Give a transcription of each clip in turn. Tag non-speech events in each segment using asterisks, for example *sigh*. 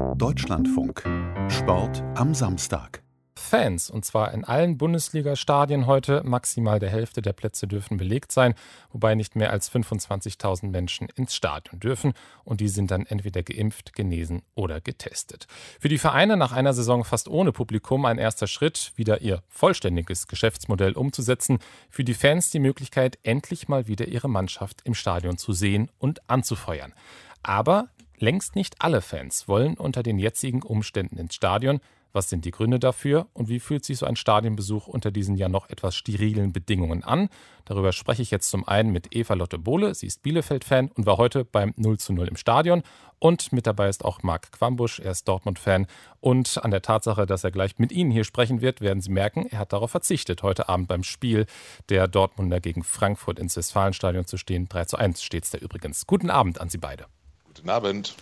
Deutschlandfunk. Sport am Samstag. Fans, und zwar in allen Bundesliga-Stadien heute. Maximal der Hälfte der Plätze dürfen belegt sein, wobei nicht mehr als 25.000 Menschen ins Stadion dürfen. Und die sind dann entweder geimpft, genesen oder getestet. Für die Vereine nach einer Saison fast ohne Publikum ein erster Schritt, wieder ihr vollständiges Geschäftsmodell umzusetzen. Für die Fans die Möglichkeit, endlich mal wieder ihre Mannschaft im Stadion zu sehen und anzufeuern. Aber längst nicht alle Fans wollen unter den jetzigen Umständen ins Stadion. Was sind die Gründe dafür und wie fühlt sich so ein Stadionbesuch unter diesen ja noch etwas sterilen Bedingungen an? Darüber spreche ich jetzt zum einen mit Eva Lotte Bohle. Sie ist Bielefeld-Fan und war heute beim 0 zu 0 im Stadion. Und mit dabei ist auch Marc Quambusch, er ist Dortmund-Fan. Und an der Tatsache, dass er gleich mit Ihnen hier sprechen wird, werden Sie merken, er hat darauf verzichtet, heute Abend beim Spiel der Dortmunder gegen Frankfurt ins Westfalenstadion zu stehen. 3 zu 1 steht es da übrigens. Guten Abend an Sie beide. Guten Abend.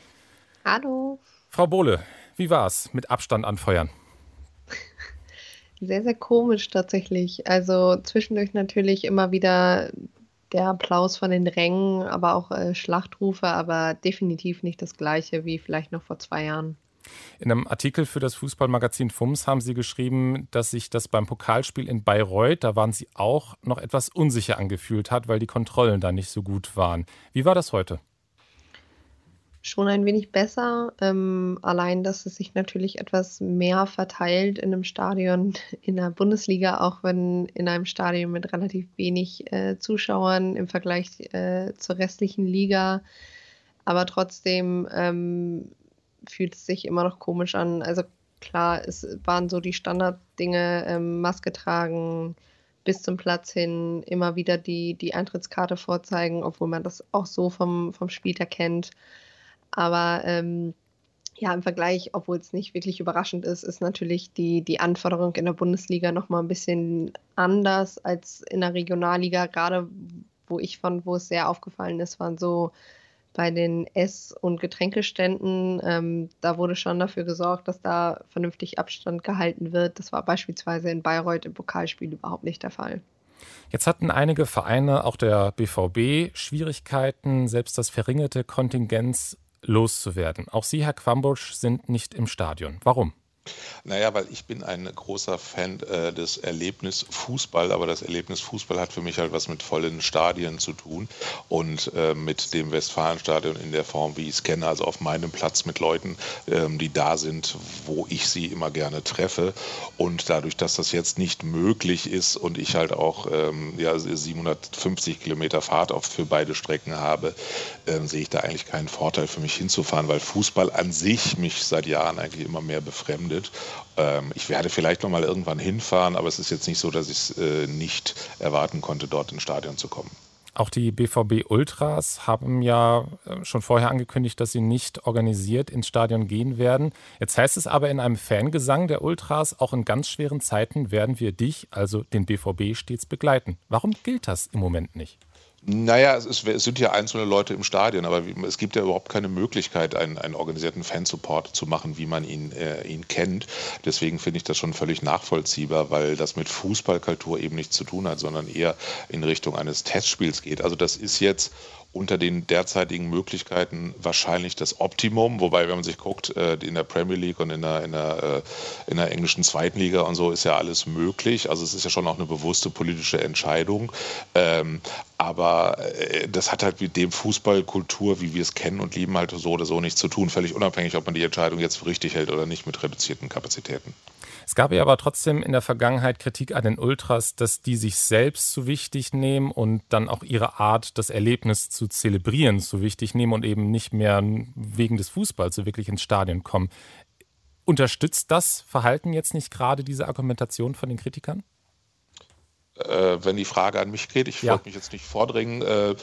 Hallo. Frau Bohle, wie war es mit Abstand anfeuern? Sehr, sehr komisch tatsächlich. Also zwischendurch natürlich immer wieder der Applaus von den Rängen, aber auch äh, Schlachtrufe, aber definitiv nicht das gleiche wie vielleicht noch vor zwei Jahren. In einem Artikel für das Fußballmagazin FUMS haben Sie geschrieben, dass sich das beim Pokalspiel in Bayreuth, da waren Sie auch noch etwas unsicher angefühlt hat, weil die Kontrollen da nicht so gut waren. Wie war das heute? Schon ein wenig besser. Ähm, allein, dass es sich natürlich etwas mehr verteilt in einem Stadion *laughs* in der Bundesliga, auch wenn in einem Stadion mit relativ wenig äh, Zuschauern im Vergleich äh, zur restlichen Liga. Aber trotzdem ähm, fühlt es sich immer noch komisch an. Also klar, es waren so die Standarddinge, ähm, Maske tragen, bis zum Platz hin, immer wieder die, die Eintrittskarte vorzeigen, obwohl man das auch so vom, vom Spieltag kennt. Aber ähm, ja, im Vergleich, obwohl es nicht wirklich überraschend ist, ist natürlich die, die Anforderung in der Bundesliga nochmal ein bisschen anders als in der Regionalliga. Gerade wo ich fand, wo es sehr aufgefallen ist, waren so bei den Ess- und Getränkeständen. Ähm, da wurde schon dafür gesorgt, dass da vernünftig Abstand gehalten wird. Das war beispielsweise in Bayreuth im Pokalspiel überhaupt nicht der Fall. Jetzt hatten einige Vereine, auch der BVB, Schwierigkeiten, selbst das verringerte Kontingenz loszuwerden. Auch Sie, Herr Quambusch, sind nicht im Stadion. Warum? Naja, weil ich bin ein großer Fan äh, des Erlebnis Fußball, aber das Erlebnis Fußball hat für mich halt was mit vollen Stadien zu tun und äh, mit dem Westfalenstadion in der Form, wie ich es kenne, also auf meinem Platz mit Leuten, ähm, die da sind, wo ich sie immer gerne treffe. Und dadurch, dass das jetzt nicht möglich ist und ich halt auch ähm, ja, 750 Kilometer Fahrt oft für beide Strecken habe, äh, sehe ich da eigentlich keinen Vorteil für mich hinzufahren, weil Fußball an sich mich seit Jahren eigentlich immer mehr befremdet gemeldet. Ähm, ich werde vielleicht noch mal irgendwann hinfahren, aber es ist jetzt nicht so, dass ich es äh, nicht erwarten konnte, dort ins Stadion zu kommen. Auch die BVB Ultras haben ja äh, schon vorher angekündigt, dass sie nicht organisiert ins Stadion gehen werden. Jetzt heißt es aber in einem Fangesang der Ultras, auch in ganz schweren Zeiten werden wir dich, also den BVB, stets begleiten. Warum gilt das im Moment nicht? Naja, es, ist, es, sind ja einzelne Leute im Stadion, aber es gibt ja überhaupt keine Möglichkeit, einen, einen organisierten Fansupport zu machen, wie man ihn, äh, ihn kennt. Deswegen finde ich das schon völlig nachvollziehbar, weil das mit Fußballkultur eben nichts zu tun hat, sondern eher in Richtung eines Testspiels geht. Also das ist jetzt unter den derzeitigen Möglichkeiten wahrscheinlich das Optimum. Wobei, wenn man sich guckt, äh, in der Premier League und in der, in, der, äh, in der englischen zweiten Liga und so ist ja alles möglich. Also es ist ja schon auch eine bewusste politische Entscheidung. Ähm, aber äh, das hat halt mit dem Fußballkultur, wie wir es kennen und lieben, halt so oder so nichts zu tun. Völlig unabhängig, ob man die Entscheidung jetzt für richtig hält oder nicht mit reduzierten Kapazitäten. Es gab ja aber trotzdem in der Vergangenheit Kritik an den Ultras, dass die sich selbst zu wichtig nehmen und dann auch ihre Art, das Erlebnis zu zelebrieren, zu wichtig nehmen und eben nicht mehr wegen des Fußballs so wirklich ins Stadion kommen. Unterstützt das Verhalten jetzt nicht gerade diese Argumentation von den Kritikern? Äh, wenn die Frage an mich geht, ich ja. wollte mich jetzt nicht vordringen. Äh,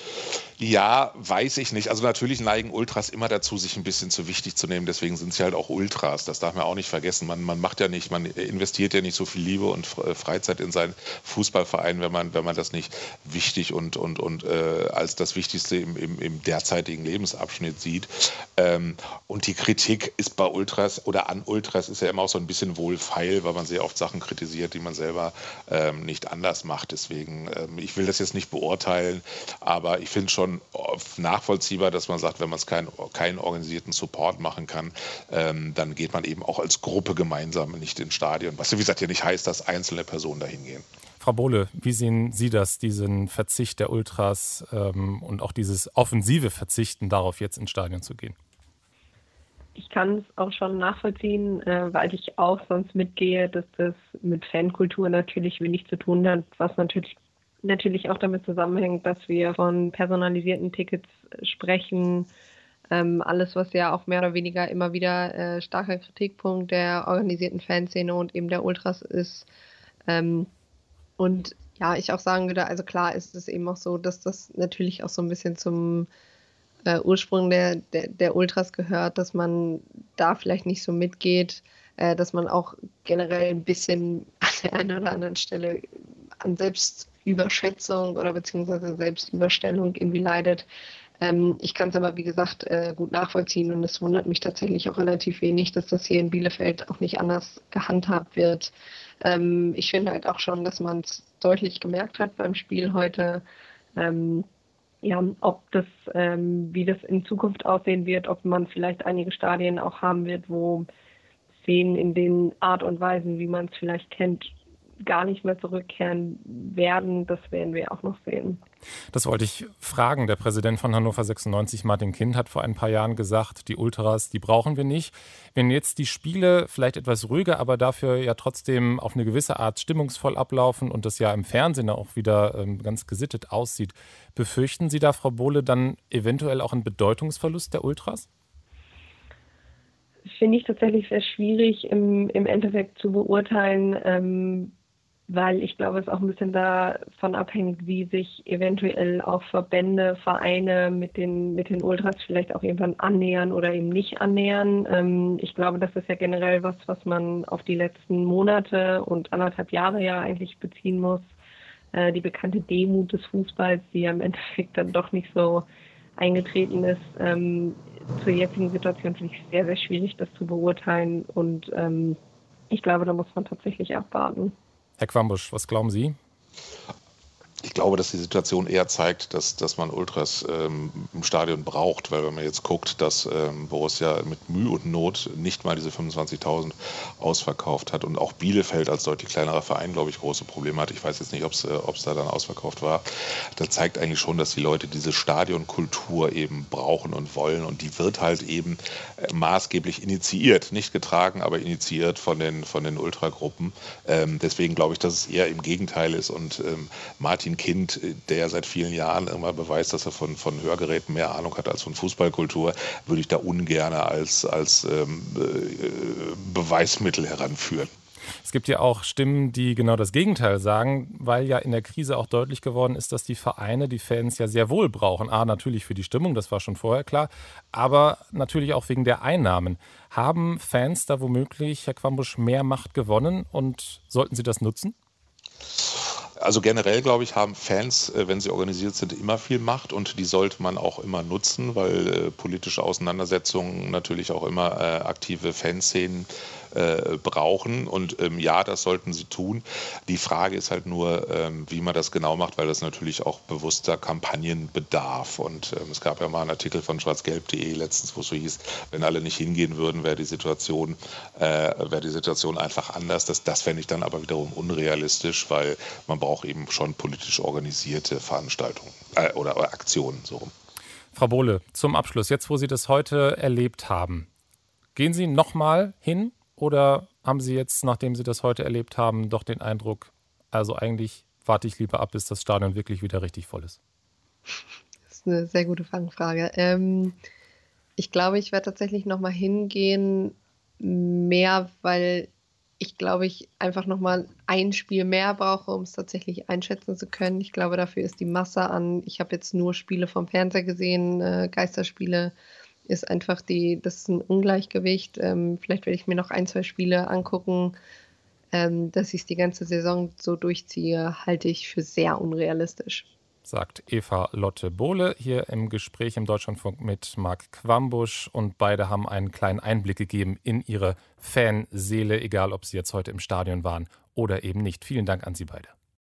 ja, weiß ich nicht. Also natürlich neigen Ultras immer dazu, sich ein bisschen zu wichtig zu nehmen. Deswegen sind sie halt auch Ultras. Das darf man auch nicht vergessen. Man, man macht ja nicht, man investiert ja nicht so viel Liebe und äh, Freizeit in seinen Fußballverein, wenn man, wenn man das nicht wichtig und, und, und äh, als das Wichtigste im, im, im derzeitigen Lebensabschnitt sieht. Ähm, und die Kritik ist bei Ultras oder an Ultras ist ja immer auch so ein bisschen wohlfeil, weil man sehr oft Sachen kritisiert, die man selber ähm, nicht anders macht. Deswegen, ähm, ich will das jetzt nicht beurteilen, aber ich finde schon nachvollziehbar, dass man sagt, wenn man es keinen kein organisierten Support machen kann, ähm, dann geht man eben auch als Gruppe gemeinsam nicht ins Stadion. Was wie gesagt ja nicht heißt, dass einzelne Personen dahin gehen. Frau Bohle, wie sehen Sie das, diesen Verzicht der Ultras ähm, und auch dieses offensive Verzichten darauf, jetzt ins Stadion zu gehen? Kann es auch schon nachvollziehen, äh, weil ich auch sonst mitgehe, dass das mit Fankultur natürlich wenig zu tun hat, was natürlich natürlich auch damit zusammenhängt, dass wir von personalisierten Tickets sprechen. Ähm, alles, was ja auch mehr oder weniger immer wieder äh, starker Kritikpunkt der organisierten Fanszene und eben der Ultras ist. Ähm, und ja, ich auch sagen würde, also klar ist es eben auch so, dass das natürlich auch so ein bisschen zum äh, Ursprung der, der, der, Ultras gehört, dass man da vielleicht nicht so mitgeht, äh, dass man auch generell ein bisschen *laughs* an der einen oder anderen Stelle an Selbstüberschätzung oder beziehungsweise Selbstüberstellung irgendwie leidet. Ähm, ich kann es aber, wie gesagt, äh, gut nachvollziehen und es wundert mich tatsächlich auch relativ wenig, dass das hier in Bielefeld auch nicht anders gehandhabt wird. Ähm, ich finde halt auch schon, dass man es deutlich gemerkt hat beim Spiel heute. Ähm, ja, ob das, ähm, wie das in Zukunft aussehen wird, ob man vielleicht einige Stadien auch haben wird, wo Szenen in den Art und Weisen, wie man es vielleicht kennt, gar nicht mehr zurückkehren werden, das werden wir auch noch sehen. Das wollte ich fragen. Der Präsident von Hannover 96, Martin Kind, hat vor ein paar Jahren gesagt, die Ultras, die brauchen wir nicht. Wenn jetzt die Spiele vielleicht etwas ruhiger, aber dafür ja trotzdem auf eine gewisse Art stimmungsvoll ablaufen und das ja im Fernsehen auch wieder ähm, ganz gesittet aussieht, befürchten Sie da, Frau Bohle, dann eventuell auch einen Bedeutungsverlust der Ultras? Finde ich tatsächlich sehr schwierig im, im Endeffekt zu beurteilen. Ähm, weil ich glaube, es auch ein bisschen davon abhängt, wie sich eventuell auch Verbände, Vereine mit den, mit den Ultras vielleicht auch irgendwann annähern oder eben nicht annähern. Ähm, ich glaube, das ist ja generell was, was man auf die letzten Monate und anderthalb Jahre ja eigentlich beziehen muss. Äh, die bekannte Demut des Fußballs, die ja im Endeffekt dann doch nicht so eingetreten ist. Ähm, zur jetzigen Situation finde ich sehr, sehr schwierig, das zu beurteilen und ähm, ich glaube, da muss man tatsächlich abwarten. Herr Quambusch, was glauben Sie? Ich glaube, dass die Situation eher zeigt, dass, dass man Ultras ähm, im Stadion braucht, weil wenn man jetzt guckt, dass ähm, Borussia mit Mühe und Not nicht mal diese 25.000 ausverkauft hat und auch Bielefeld als deutlich kleinerer Verein, glaube ich, große Probleme hat. Ich weiß jetzt nicht, ob es äh, da dann ausverkauft war. Das zeigt eigentlich schon, dass die Leute diese Stadionkultur eben brauchen und wollen und die wird halt eben äh, maßgeblich initiiert, nicht getragen, aber initiiert von den, von den Ultragruppen. Ähm, deswegen glaube ich, dass es eher im Gegenteil ist und ähm, Martin ein Kind, der seit vielen Jahren immer beweist, dass er von, von Hörgeräten mehr Ahnung hat als von Fußballkultur, würde ich da ungern als, als ähm, äh, Beweismittel heranführen. Es gibt ja auch Stimmen, die genau das Gegenteil sagen, weil ja in der Krise auch deutlich geworden ist, dass die Vereine die Fans ja sehr wohl brauchen. A, natürlich für die Stimmung, das war schon vorher klar, aber natürlich auch wegen der Einnahmen. Haben Fans da womöglich, Herr Quambusch, mehr Macht gewonnen und sollten sie das nutzen? Also generell, glaube ich, haben Fans, äh, wenn sie organisiert sind, immer viel Macht und die sollte man auch immer nutzen, weil äh, politische Auseinandersetzungen natürlich auch immer äh, aktive Fanszenen äh, brauchen. Und ähm, ja, das sollten sie tun. Die Frage ist halt nur, ähm, wie man das genau macht, weil das natürlich auch bewusster Kampagnen bedarf. Und ähm, es gab ja mal einen Artikel von schwarzgelb.de letztens, wo es so hieß, wenn alle nicht hingehen würden, wäre die Situation, äh, wäre die Situation einfach anders. Das, das fände ich dann aber wiederum unrealistisch, weil man braucht eben schon politisch organisierte Veranstaltungen äh, oder, oder Aktionen so rum. Frau Bohle, zum Abschluss, jetzt wo Sie das heute erlebt haben, gehen Sie nochmal hin oder haben Sie jetzt, nachdem Sie das heute erlebt haben, doch den Eindruck, also eigentlich warte ich lieber ab, bis das Stadion wirklich wieder richtig voll ist? Das ist eine sehr gute Fangfrage. Ähm, ich glaube, ich werde tatsächlich nochmal hingehen, mehr, weil ich glaube, ich einfach nochmal ein Spiel mehr brauche, um es tatsächlich einschätzen zu können. Ich glaube, dafür ist die Masse an. Ich habe jetzt nur Spiele vom Fernseher gesehen, äh, Geisterspiele ist einfach die, das ist ein Ungleichgewicht. Ähm, vielleicht werde ich mir noch ein, zwei Spiele angucken. Ähm, dass ich es die ganze Saison so durchziehe, halte ich für sehr unrealistisch. Sagt Eva Lotte Bohle hier im Gespräch im Deutschlandfunk mit Marc Quambusch. Und beide haben einen kleinen Einblick gegeben in ihre Fanseele, egal ob sie jetzt heute im Stadion waren oder eben nicht. Vielen Dank an Sie beide.